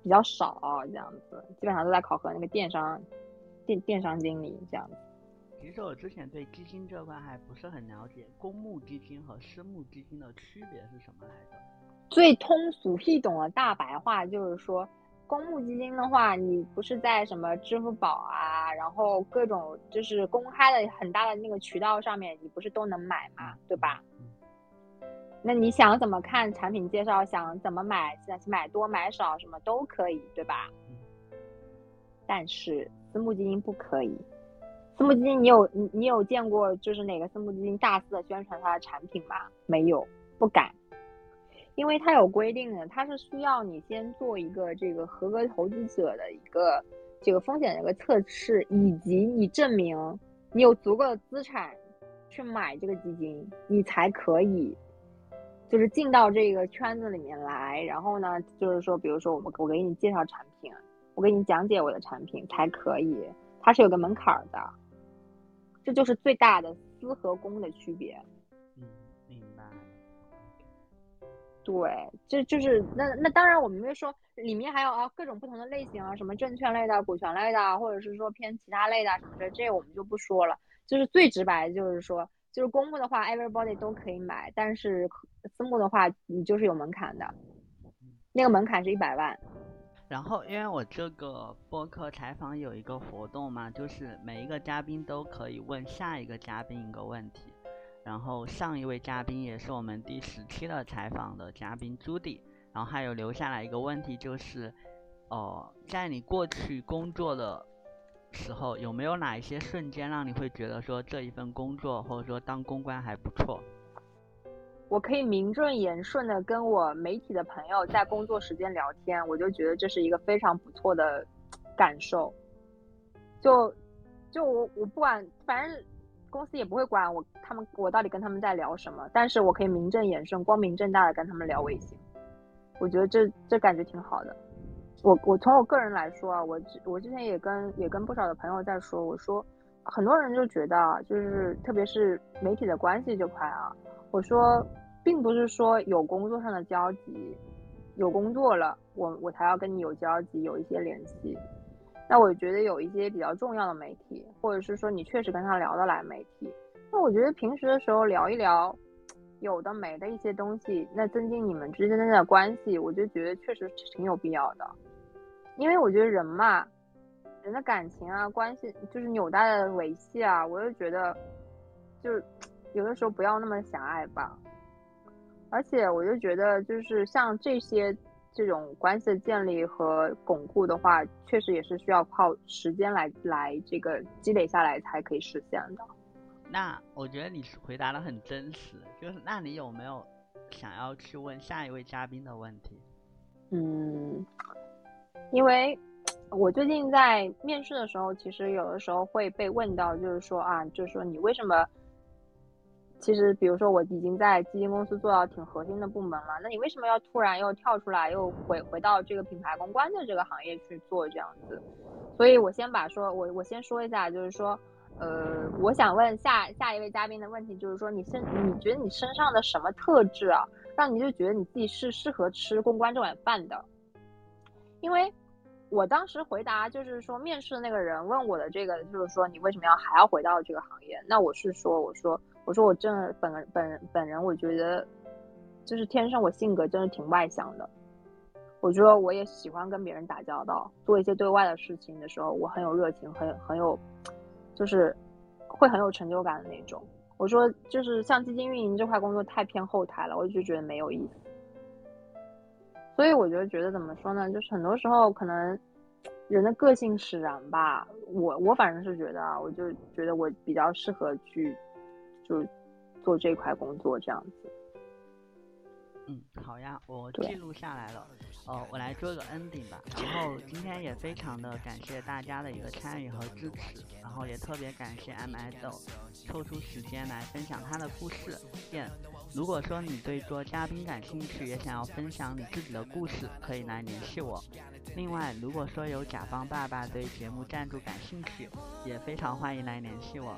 比较少这样子，基本上都在考核那个电商电电商经理这样子。其实我之前对基金这块还不是很了解，公募基金和私募基金的区别是什么来着？最通俗易懂的大白话就是说。公募基金的话，你不是在什么支付宝啊，然后各种就是公开的很大的那个渠道上面，你不是都能买吗？对吧？那你想怎么看产品介绍，想怎么买，想买多买少什么都可以，对吧？但是私募基金不可以。私募基金，你有你你有见过就是哪个私募基金大肆的宣传它的产品吗？没有，不敢。因为它有规定的，它是需要你先做一个这个合格投资者的一个这个风险的一个测试，以及你证明你有足够的资产去买这个基金，你才可以就是进到这个圈子里面来。然后呢，就是说，比如说我我给你介绍产品，我给你讲解我的产品才可以，它是有个门槛的，这就是最大的私和公的区别。对，这就是那那当然，我们没说里面还有啊各种不同的类型啊，什么证券类的、股权类的，或者是说偏其他类的什么的，这我们就不说了。就是最直白的，就是说，就是公募的话，everybody 都可以买，但是私募的话，你就是有门槛的，那个门槛是一百万。然后，因为我这个播客采访有一个活动嘛，就是每一个嘉宾都可以问下一个嘉宾一个问题。然后上一位嘉宾也是我们第十期的采访的嘉宾朱迪，然后还有留下来一个问题就是，哦，在你过去工作的时候，有没有哪一些瞬间让你会觉得说这一份工作或者说当公关还不错？我可以名正言顺的跟我媒体的朋友在工作时间聊天，我就觉得这是一个非常不错的感受。就就我我不管，反正公司也不会管我他们我到底跟他们在聊什么，但是我可以名正言顺、光明正大的跟他们聊微信。我觉得这这感觉挺好的。我我从我个人来说啊，我我之前也跟也跟不少的朋友在说，我说很多人就觉得啊，就是特别是媒体的关系这块啊，我说并不是说有工作上的交集，有工作了我我才要跟你有交集，有一些联系。那我觉得有一些比较重要的媒体，或者是说你确实跟他聊得来媒体，那我觉得平时的时候聊一聊有的没的一些东西，那增进你们之间的关系，我就觉得确实挺有必要的。因为我觉得人嘛，人的感情啊，关系就是纽带的维系啊，我就觉得，就是 [TSK] 有的时候不要那么狭隘吧。而且我就觉得，就是像这些这种关系的建立和巩固的话，确实也是需要靠时间来来这个积累下来才可以实现的。那我觉得你回答的很真实，就是那你有没有想要去问下一位嘉宾的问题？嗯。因为我最近在面试的时候，其实有的时候会被问到，就是说啊，就是说你为什么？其实，比如说我已经在基金公司做到挺核心的部门了，那你为什么要突然又跳出来，又回回到这个品牌公关的这个行业去做这样子？所以我先把说，我我先说一下，就是说，呃，我想问下下一位嘉宾的问题，就是说你身你觉得你身上的什么特质啊，让你就觉得你自己是适合吃公关这碗饭的？因为我当时回答就是说，面试的那个人问我的这个，就是说你为什么要还要回到这个行业？那我是说，我说，我说我真的本本人本人，我觉得就是天生我性格真的挺外向的。我说我也喜欢跟别人打交道，做一些对外的事情的时候，我很有热情，很很有，就是会很有成就感的那种。我说就是像基金运营这块工作太偏后台了，我就觉得没有意思。所以我就觉得怎么说呢？就是很多时候可能人的个性使然吧。我我反正是觉得啊，我就觉得我比较适合去就做这块工作这样子。嗯，好呀，我记录下来了。哦，我来做个 ending 吧。然后今天也非常的感谢大家的一个参与和支持，然后也特别感谢 M I 豆抽出时间来分享他的故事。见。如果说你对做嘉宾感兴趣，也想要分享你自己的故事，可以来联系我。另外，如果说有甲方爸爸对节目赞助感兴趣，也非常欢迎来联系我。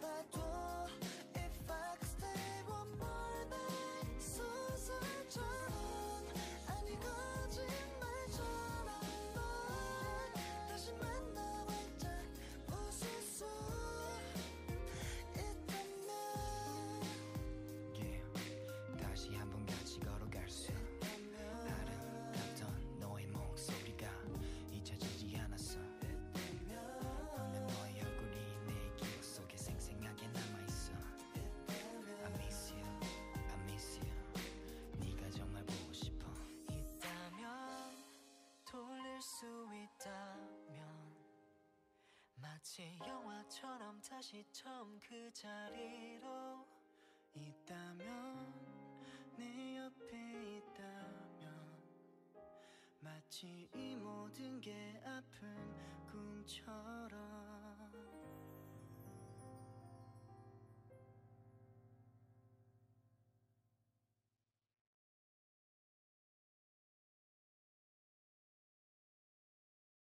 치 영화처럼 다시 처음 그 자리로